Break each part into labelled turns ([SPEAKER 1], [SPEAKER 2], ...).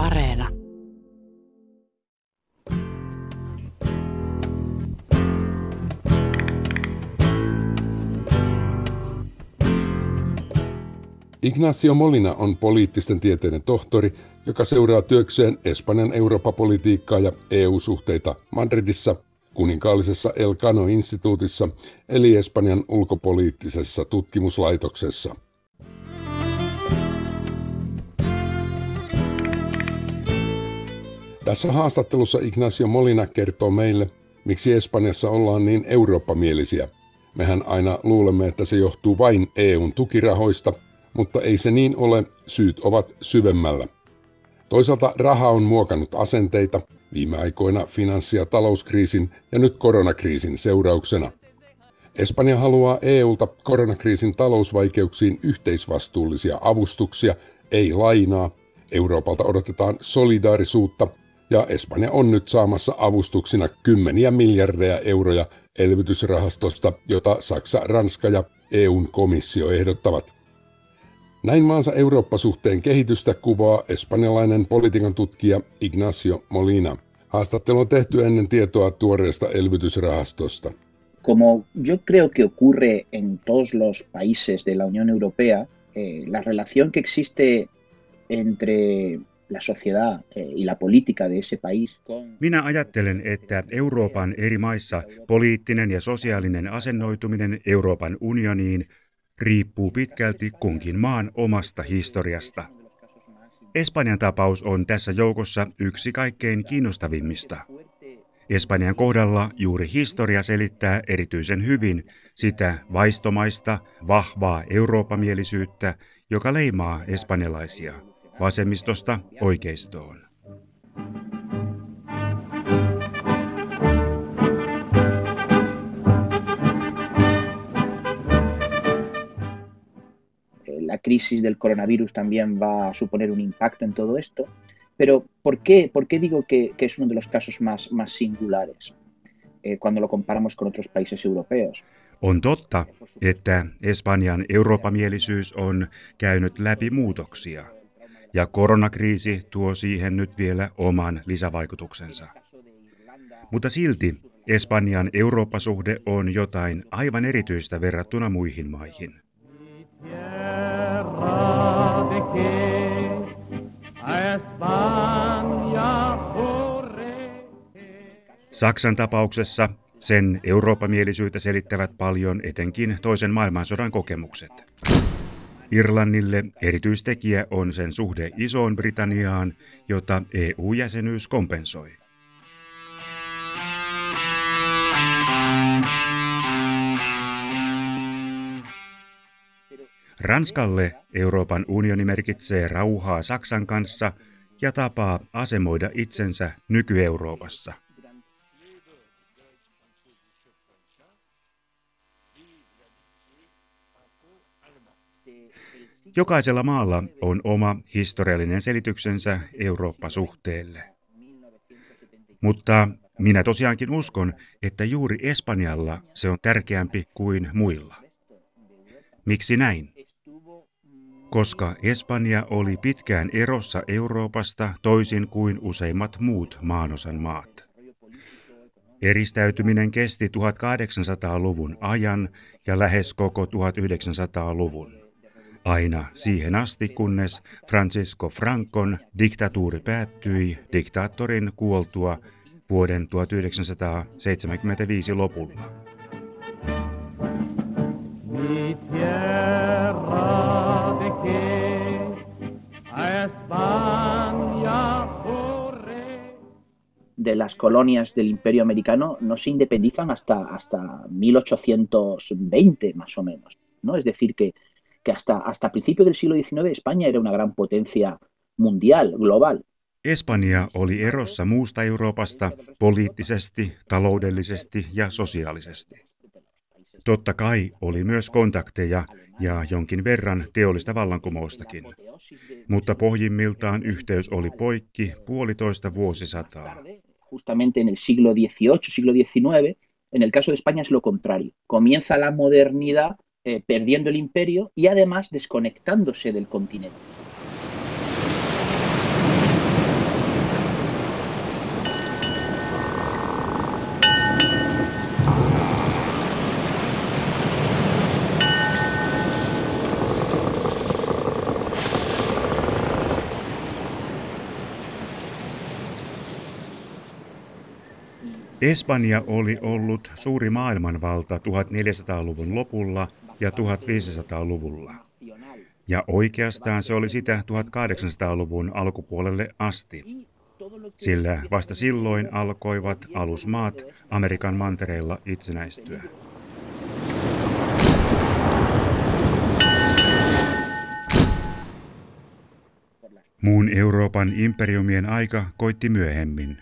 [SPEAKER 1] Areena.
[SPEAKER 2] Ignacio Molina on poliittisten tieteiden tohtori, joka seuraa työkseen Espanjan Eurooppa-politiikkaa ja EU-suhteita Madridissa kuninkaallisessa El Cano-instituutissa eli Espanjan ulkopoliittisessa tutkimuslaitoksessa. Tässä haastattelussa Ignacio Molina kertoo meille, miksi Espanjassa ollaan niin eurooppamielisiä. Mehän aina luulemme, että se johtuu vain EUn tukirahoista, mutta ei se niin ole, syyt ovat syvemmällä. Toisaalta raha on muokannut asenteita viime aikoina finanssi- ja talouskriisin ja nyt koronakriisin seurauksena. Espanja haluaa EUlta koronakriisin talousvaikeuksiin yhteisvastuullisia avustuksia, ei lainaa. Euroopalta odotetaan solidaarisuutta ja Espanja on nyt saamassa avustuksina kymmeniä miljardeja euroja elvytysrahastosta, jota Saksa, Ranska ja EUn komissio ehdottavat. Näin maansa Eurooppa-suhteen kehitystä kuvaa espanjalainen politiikan tutkija Ignacio Molina. Haastattelu on tehty ennen tietoa tuoreesta elvytysrahastosta.
[SPEAKER 3] Como yo creo que ocurre en todos los países de la Unión Europea, eh, la relación que existe entre eh.
[SPEAKER 4] Minä ajattelen, että Euroopan eri maissa poliittinen ja sosiaalinen asennoituminen Euroopan unioniin riippuu pitkälti kunkin maan omasta historiasta. Espanjan tapaus on tässä joukossa yksi kaikkein kiinnostavimmista. Espanjan kohdalla juuri historia selittää erityisen hyvin sitä vaistomaista, vahvaa euroopamielisyyttä, joka leimaa espanjalaisia vasemmistosta oikeistoon.
[SPEAKER 3] la crisis del coronavirus también va a suponer un impacto en todo esto. Pero ¿por qué, ¿Por qué digo que, que, es uno de los casos más, más singulares eh, cuando lo comparamos con otros países europeos?
[SPEAKER 4] On totta, että Espanjan euroopamielisyys on käynyt läpi muutoksia, ja koronakriisi tuo siihen nyt vielä oman lisävaikutuksensa. Mutta silti Espanjan Eurooppa-suhde on jotain aivan erityistä verrattuna muihin maihin. Saksan tapauksessa sen Euroopamielisyyttä selittävät paljon etenkin toisen maailmansodan kokemukset. Irlannille erityistekijä on sen suhde Isoon Britanniaan, jota EU-jäsenyys kompensoi. Ranskalle Euroopan unioni merkitsee rauhaa Saksan kanssa ja tapaa asemoida itsensä nyky-Euroopassa. Jokaisella maalla on oma historiallinen selityksensä Eurooppa-suhteelle. Mutta minä tosiaankin uskon, että juuri Espanjalla se on tärkeämpi kuin muilla. Miksi näin? koska Espanja oli pitkään erossa Euroopasta toisin kuin useimmat muut maanosan maat. Eristäytyminen kesti 1800-luvun ajan ja lähes koko 1900-luvun. Aina siihen asti, kunnes Francisco Francon diktatuuri päättyi diktaattorin kuoltua vuoden 1975 lopulla. Mi
[SPEAKER 3] de las colonias del Imperio Americano no se independizan hasta, hasta 1820, más o menos. ¿no? Es decir, que, que hasta, hasta principios del siglo XIX España era una gran potencia mundial, global.
[SPEAKER 4] Espanja oli erossa muusta Euroopasta poliittisesti, taloudellisesti ja sosiaalisesti. Totta kai oli myös kontakteja ja jonkin verran teollista vallankumoustakin. Mutta pohjimmiltaan yhteys oli poikki puolitoista vuosisataa.
[SPEAKER 3] Justamente en el siglo XVIII, siglo XIX, en el caso de España es lo contrario. Comienza la modernidad eh, perdiendo el imperio y además desconectándose del continente.
[SPEAKER 4] Espanja oli ollut suuri maailmanvalta 1400-luvun lopulla ja 1500-luvulla. Ja oikeastaan se oli sitä 1800-luvun alkupuolelle asti, sillä vasta silloin alkoivat alusmaat Amerikan mantereilla itsenäistyä. Muun Euroopan imperiumien aika koitti myöhemmin.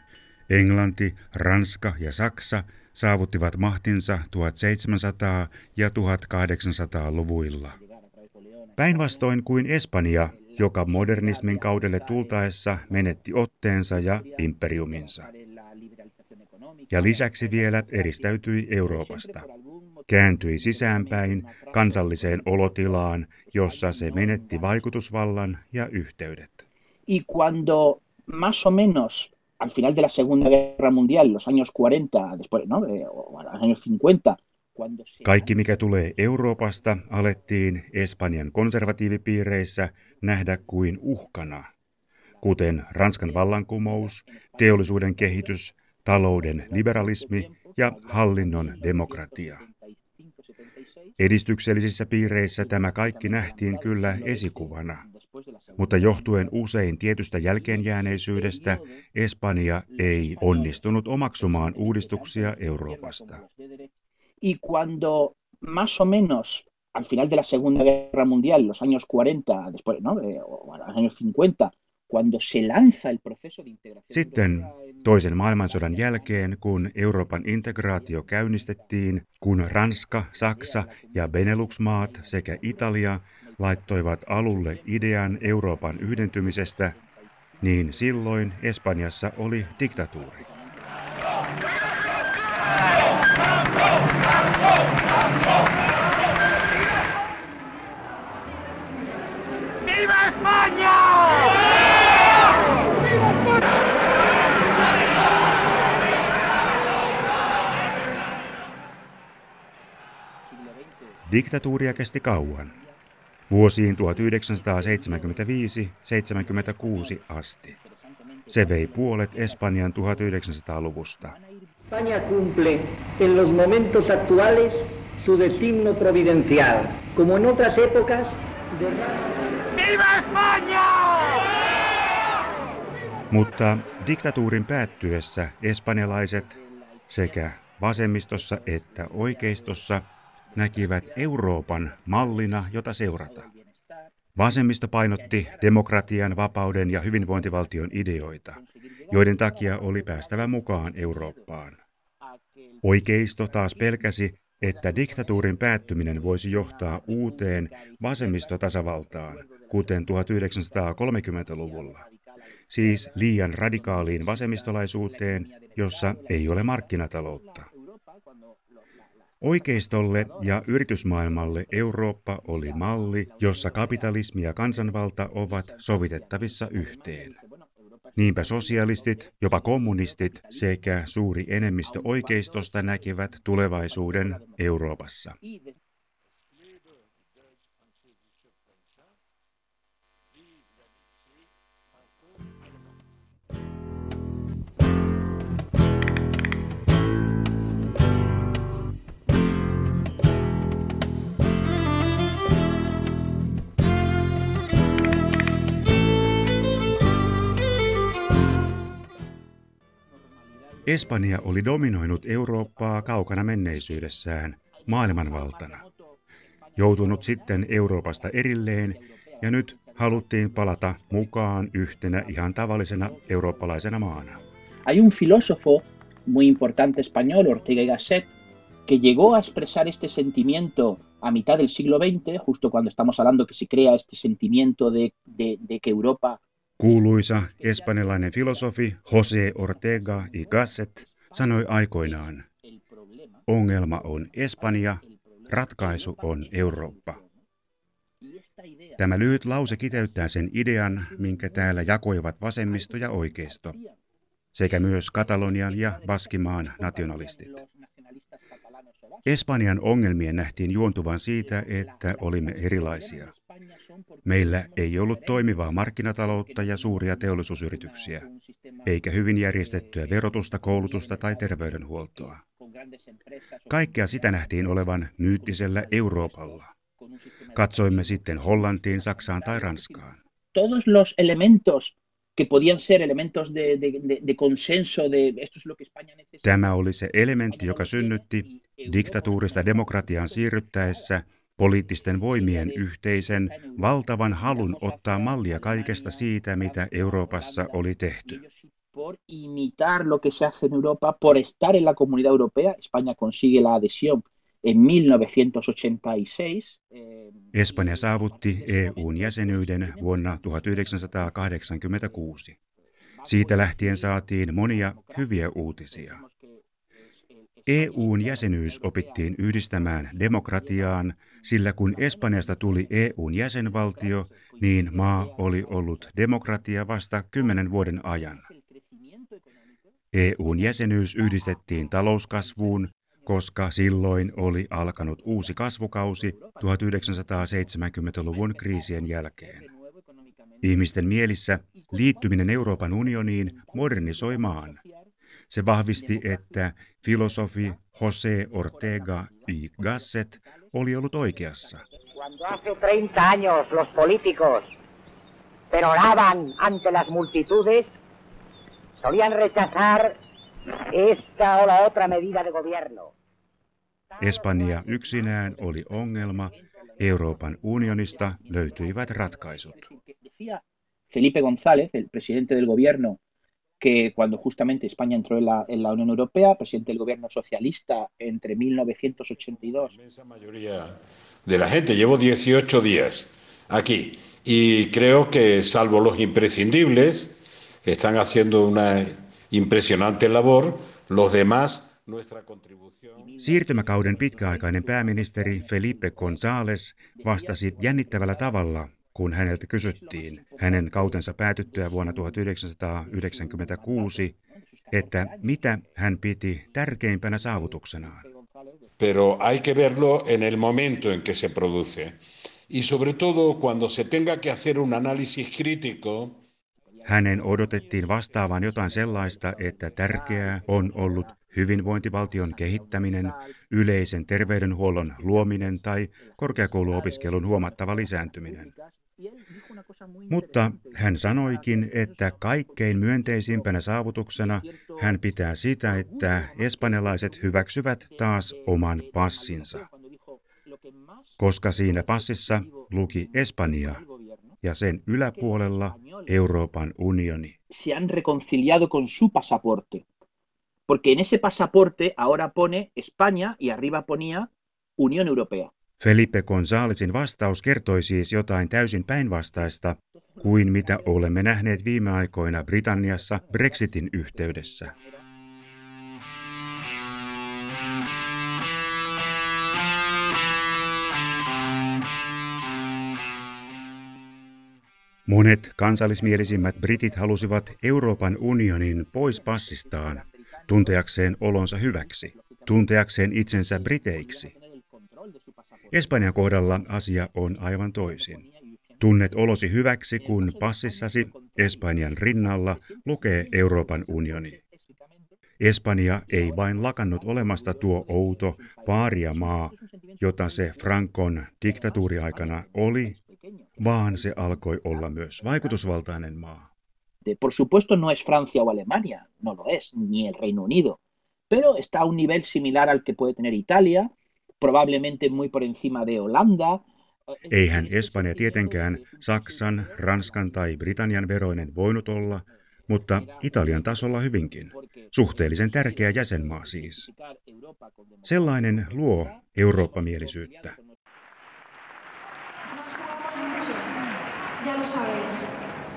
[SPEAKER 4] Englanti, Ranska ja Saksa saavuttivat mahtinsa 1700- ja 1800-luvuilla. Päinvastoin kuin Espanja, joka modernismin kaudelle tultaessa menetti otteensa ja imperiuminsa. Ja lisäksi vielä eristäytyi Euroopasta. Kääntyi sisäänpäin kansalliseen olotilaan, jossa se menetti vaikutusvallan ja yhteydet.
[SPEAKER 3] Y cuando más o menos al final de la Segunda Guerra Mundial, los años 40, después, ¿no? Eh, o los años 50,
[SPEAKER 4] kaikki, mikä tulee Euroopasta, alettiin Espanjan konservatiivipiireissä nähdä kuin uhkana, kuten Ranskan vallankumous, teollisuuden kehitys, talouden liberalismi ja hallinnon demokratia. Edistyksellisissä piireissä tämä kaikki nähtiin kyllä esikuvana, mutta johtuen usein tietystä jälkeenjääneisyydestä Espanja ei onnistunut omaksumaan uudistuksia Euroopasta.
[SPEAKER 3] Y cuando más o menos al final de la Segunda Guerra Mundial, los años 40, después, ¿no? Eh, o los años 50, cuando se lanza el proceso de integración.
[SPEAKER 4] Sitten toisen maailmansodan jälkeen, kun Euroopan integraatio käynnistettiin, kun Ranska, Saksa ja Benelux-maat sekä Italia laittoivat alulle idean Euroopan yhdentymisestä, niin silloin Espanjassa oli diktatuuri. ¡Viva España! Diktatuuria kesti kauan, vuosiin 1975-76 asti. Se vei puolet Espanjan 1900-luvusta. España cumple en los momentos actuales su destino providencial, como en otras épocas de... ¡Viva España! Mutta diktatuurin päättyessä espanjalaiset sekä vasemmistossa että oikeistossa näkivät Euroopan mallina, jota seurata. Vasemmisto painotti demokratian, vapauden ja hyvinvointivaltion ideoita, joiden takia oli päästävä mukaan Eurooppaan. Oikeisto taas pelkäsi, että diktatuurin päättyminen voisi johtaa uuteen vasemmistotasavaltaan, kuten 1930-luvulla. Siis liian radikaaliin vasemmistolaisuuteen, jossa ei ole markkinataloutta. Oikeistolle ja yritysmaailmalle Eurooppa oli malli, jossa kapitalismi ja kansanvalta ovat sovitettavissa yhteen. Niinpä sosialistit, jopa kommunistit sekä suuri enemmistö oikeistosta näkivät tulevaisuuden Euroopassa. Espanja oli dominoinut Eurooppaa kaukana menneisyydessään maailmanvaltana. Joutunut sitten Euroopasta erilleen ja nyt haluttiin palata mukaan yhtenä ihan tavallisena eurooppalaisena maana.
[SPEAKER 3] Hay un filósofo muy importante español, Ortega y Gasset, que llegó a expresar este sentimiento a mitad del siglo XX, justo cuando estamos hablando que se crea este sentimiento de, de, de que Europa
[SPEAKER 4] Kuuluisa espanjalainen filosofi Jose Ortega y Gasset sanoi aikoinaan, ongelma on Espanja, ratkaisu on Eurooppa. Tämä lyhyt lause kiteyttää sen idean, minkä täällä jakoivat vasemmisto ja oikeisto, sekä myös Katalonian ja Baskimaan nationalistit. Espanjan ongelmien nähtiin juontuvan siitä, että olimme erilaisia. Meillä ei ollut toimivaa markkinataloutta ja suuria teollisuusyrityksiä, eikä hyvin järjestettyä verotusta, koulutusta tai terveydenhuoltoa. Kaikkea sitä nähtiin olevan myyttisellä Euroopalla. Katsoimme sitten Hollantiin, Saksaan tai Ranskaan.
[SPEAKER 3] Todos los elementos que podían ser elementos de, de, de, de consenso de esto es lo que España necesita.
[SPEAKER 4] Tämä oli se elementti, joka synnytti diktatuurista demokratiaan siirryttäessä poliittisten voimien yhteisen valtavan halun ottaa mallia kaikesta siitä, mitä Euroopassa oli tehty.
[SPEAKER 3] Por imitar lo que se hace en Europa, por estar en la comunidad europea, España consigue la adhesión en 1986.
[SPEAKER 4] Espanja saavutti EUn jäsenyyden vuonna 1986. Siitä lähtien saatiin monia hyviä uutisia. EUn jäsenyys opittiin yhdistämään demokratiaan, sillä kun Espanjasta tuli EUn jäsenvaltio, niin maa oli ollut demokratia vasta kymmenen vuoden ajan. EUn jäsenyys yhdistettiin talouskasvuun, koska silloin oli alkanut uusi kasvukausi 1970-luvun kriisien jälkeen. Ihmisten mielissä liittyminen Euroopan unioniin modernisoi maan. Se vahvisti, että filosofi José Ortega y Gasset oli ollut oikeassa.
[SPEAKER 1] Cuando hace 30 años los políticos peroraban ante las multitudes, solían rechazar esta o la otra medida de gobierno.
[SPEAKER 4] Espanja yksinään oli ongelma, Euroopan unionista löytyivät ratkaisut.
[SPEAKER 3] Felipe González, el presidente del gobierno, que cuando justamente España entró en la, en la Unión Europea, presidente del gobierno socialista entre 1982.
[SPEAKER 5] La inmensa mayoría de la gente, llevo 18 días aquí y creo que salvo los imprescindibles, que están haciendo una impresionante labor, los demás.
[SPEAKER 4] Siirtymäkauden pitkäaikainen pääministeri Felipe González vastasi jännittävällä tavalla, kun häneltä kysyttiin hänen kautensa päätyttyä vuonna 1996, että mitä hän piti tärkeimpänä saavutuksenaan.
[SPEAKER 5] Pero hay que verlo en el momento en que se produce. Y sobre todo cuando se tenga que hacer un análisis crítico
[SPEAKER 4] Hänen odotettiin vastaavan jotain sellaista, että tärkeää on ollut hyvinvointivaltion kehittäminen, yleisen terveydenhuollon luominen tai korkeakouluopiskelun huomattava lisääntyminen. Mutta hän sanoikin, että kaikkein myönteisimpänä saavutuksena hän pitää sitä, että espanjalaiset hyväksyvät taas oman passinsa. Koska siinä passissa luki Espanja ja sen yläpuolella Euroopan unioni.
[SPEAKER 3] Se han reconciliado con su pasaporte. Porque en ese pasaporte ahora pone España y arriba ponía Unión Europea.
[SPEAKER 4] Felipe Gonzálezin vastaus kertoi siis jotain täysin päinvastaista kuin mitä olemme nähneet viime aikoina Britanniassa Brexitin yhteydessä. Monet kansallismielisimmät britit halusivat Euroopan unionin pois passistaan, tunteakseen olonsa hyväksi, tunteakseen itsensä briteiksi. Espanjan kohdalla asia on aivan toisin. Tunnet olosi hyväksi, kun passissasi Espanjan rinnalla lukee Euroopan unioni. Espanja ei vain lakannut olemasta tuo outo maa, jota se Frankon diktatuuriaikana oli, vaan se alkoi olla myös vaikutusvaltainen maa.
[SPEAKER 3] Por supuesto no es Francia o Alemania, no lo es, ni el Reino Unido, pero está a un nivel similar al que puede tener Italia, probablemente muy por encima de Holanda.
[SPEAKER 4] Eihän Espanja tietenkään Saksan, Ranskan tai Britannian veroinen voinut olla, mutta Italian tasolla hyvinkin. Suhteellisen tärkeä jäsenmaa siis. Sellainen luo Eurooppa-mielisyyttä.
[SPEAKER 6] Ya lo sabéis,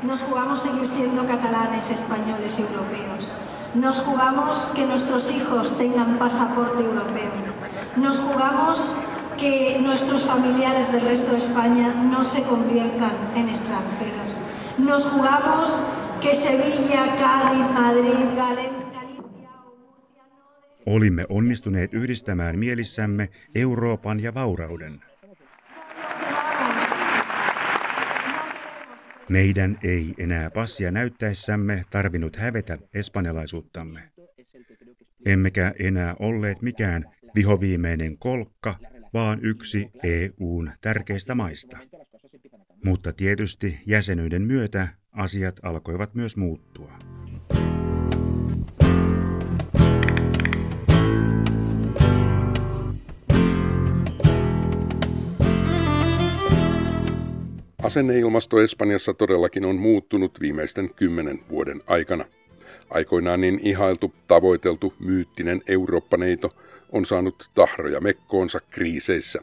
[SPEAKER 6] nos jugamos seguir siendo catalanes, españoles y europeos. Nos jugamos que nuestros hijos tengan pasaporte europeo. Nos jugamos que nuestros familiares del resto de España no se conviertan en extranjeros. Nos jugamos que Sevilla, Cádiz, Madrid, Galicia
[SPEAKER 4] Olimme onnistuneet yhdistämään mielissämme Euroopan ja vaurauden. Meidän ei enää passia näyttäessämme tarvinnut hävetä espanjalaisuuttamme. Emmekä enää olleet mikään vihoviimeinen kolkka, vaan yksi EUn tärkeistä maista. Mutta tietysti jäsenyyden myötä asiat alkoivat myös muuttua.
[SPEAKER 2] Asenneilmasto Espanjassa todellakin on muuttunut viimeisten kymmenen vuoden aikana. Aikoinaan niin ihailtu, tavoiteltu, myyttinen Eurooppa-neito on saanut tahroja mekkoonsa kriiseissä.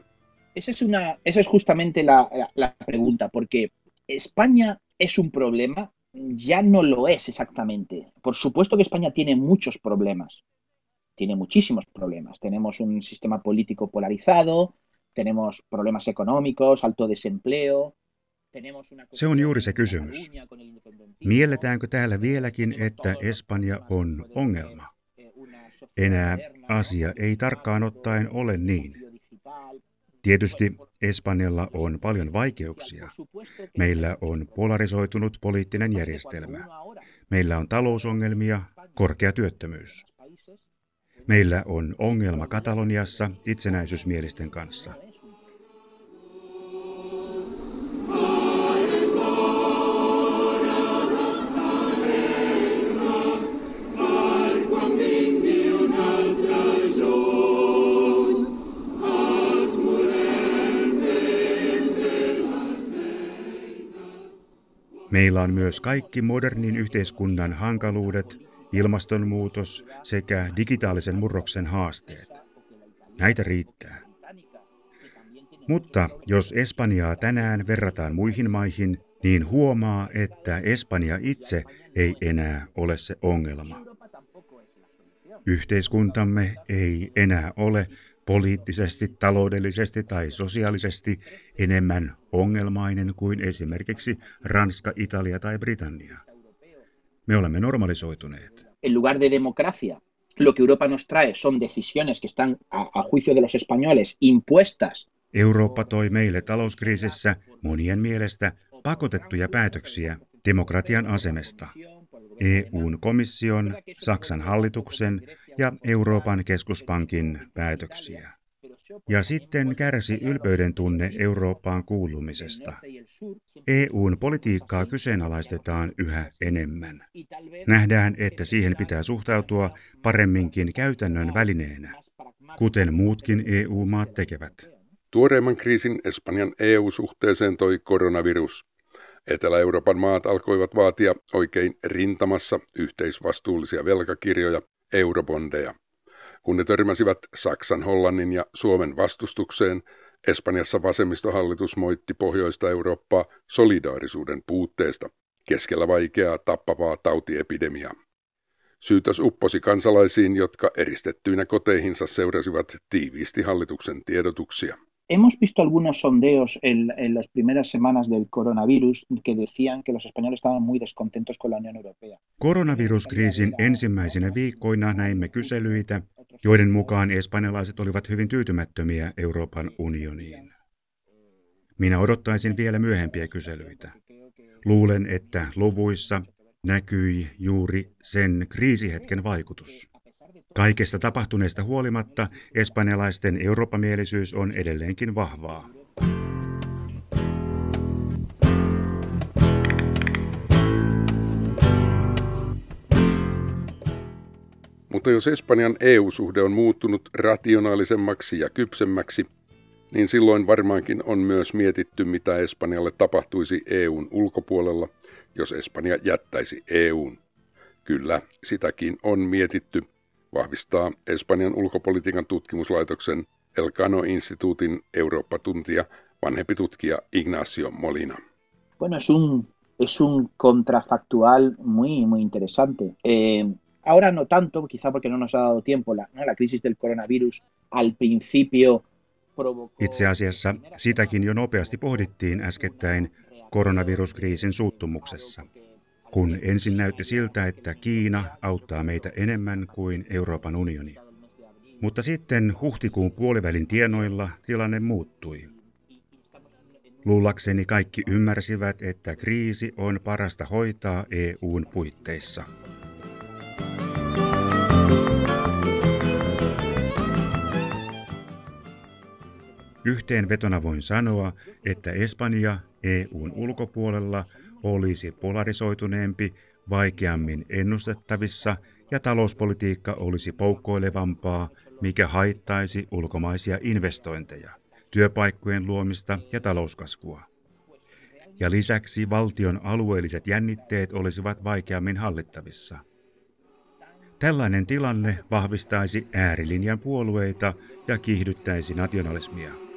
[SPEAKER 3] Esa es, una, esa es justamente la, la, la pregunta, porque España es un problema, ya no lo es exactamente. Por supuesto que España tiene muchos problemas, tiene muchísimos problemas. Tenemos un sistema político polarizado, tenemos problemas económicos, alto desempleo,
[SPEAKER 4] Se on juuri se kysymys. Mielletäänkö täällä vieläkin, että Espanja on ongelma? Enää asia ei tarkkaan ottaen ole niin. Tietysti Espanjalla on paljon vaikeuksia. Meillä on polarisoitunut poliittinen järjestelmä. Meillä on talousongelmia, korkea työttömyys. Meillä on ongelma Kataloniassa itsenäisyysmielisten kanssa – Meillä on myös kaikki modernin yhteiskunnan hankaluudet, ilmastonmuutos sekä digitaalisen murroksen haasteet. Näitä riittää. Mutta jos Espanjaa tänään verrataan muihin maihin, niin huomaa, että Espanja itse ei enää ole se ongelma. Yhteiskuntamme ei enää ole poliittisesti, taloudellisesti tai sosiaalisesti enemmän ongelmainen kuin esimerkiksi Ranska, Italia tai Britannia. Me olemme normalisoituneet.
[SPEAKER 3] En lugar de democracia, lo que Europa nos trae son decisiones que están a, a juicio de los españoles impuestas.
[SPEAKER 4] Eurooppa toi meille talouskriisissä monien mielestä pakotettuja päätöksiä demokratian asemesta. EUn komission, Saksan hallituksen ja Euroopan keskuspankin päätöksiä. Ja sitten kärsi ylpeyden tunne Eurooppaan kuulumisesta. EUn politiikkaa kyseenalaistetaan yhä enemmän. Nähdään, että siihen pitää suhtautua paremminkin käytännön välineenä, kuten muutkin EU-maat tekevät.
[SPEAKER 2] Tuoreimman kriisin Espanjan EU-suhteeseen toi koronavirus. Etelä-Euroopan maat alkoivat vaatia oikein rintamassa yhteisvastuullisia velkakirjoja, eurobondeja. Kun ne törmäsivät Saksan, Hollannin ja Suomen vastustukseen, Espanjassa vasemmistohallitus moitti pohjoista Eurooppaa solidaarisuuden puutteesta keskellä vaikeaa tappavaa tautiepidemiaa. Syytös upposi kansalaisiin, jotka eristettyinä koteihinsa seurasivat tiiviisti hallituksen tiedotuksia.
[SPEAKER 3] Hemos visto algunos sondeos en, en, las primeras semanas del coronavirus que decían que los españoles estaban muy descontentos con la Unión Europea.
[SPEAKER 4] Koronaviruskriisin ensimmäisenä viikkoina näimme kyselyitä, joiden mukaan espanjalaiset olivat hyvin tyytymättömiä Euroopan unioniin. Minä odottaisin vielä myöhempiä kyselyitä. Luulen, että luvuissa näkyi juuri sen kriisihetken vaikutus. Kaikesta tapahtuneesta huolimatta espanjalaisten eurooppamielisyys on edelleenkin vahvaa.
[SPEAKER 2] Mutta jos Espanjan EU-suhde on muuttunut rationaalisemmaksi ja kypsemmäksi, niin silloin varmaankin on myös mietitty, mitä Espanjalle tapahtuisi EUn ulkopuolella, jos Espanja jättäisi EUn. Kyllä, sitäkin on mietitty – vahvistaa Espanjan ulkopolitiikan tutkimuslaitoksen Elcano-instituutin Eurooppa-tuntija, vanhempi tutkija Ignacio Molina.
[SPEAKER 3] Bueno, es un, es un contrafactual muy, muy interesante. Eh, ahora no tanto, quizá porque no nos ha dado tiempo, la, ¿no? la crisis del coronavirus al principio provocó...
[SPEAKER 4] Itse asiassa sitäkin jo nopeasti pohdittiin äskettäin koronaviruskriisin suuttumuksessa kun ensin näytti siltä, että Kiina auttaa meitä enemmän kuin Euroopan unioni. Mutta sitten huhtikuun puolivälin tienoilla tilanne muuttui. Luullakseni kaikki ymmärsivät, että kriisi on parasta hoitaa EUn puitteissa. Yhteenvetona voin sanoa, että Espanja EUn ulkopuolella olisi polarisoituneempi, vaikeammin ennustettavissa ja talouspolitiikka olisi poukkoilevampaa, mikä haittaisi ulkomaisia investointeja, työpaikkojen luomista ja talouskasvua. Ja lisäksi valtion alueelliset jännitteet olisivat vaikeammin hallittavissa. Tällainen tilanne vahvistaisi äärilinjan puolueita ja kiihdyttäisi nationalismia.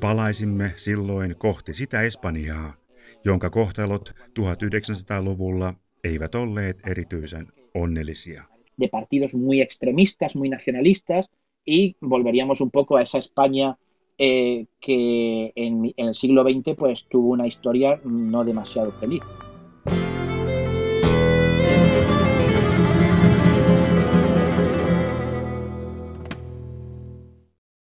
[SPEAKER 4] Palaisimme silloin kohti sitä Espanjaa, jonka kohtalot 1900-luvulla eivät olleet erityisen onnellisia.
[SPEAKER 3] De partidos muy extremistas, muy nacionalistas, y volveríamos un poco a esa España eh, que en, en el siglo XX pues tuvo una historia no demasiado feliz.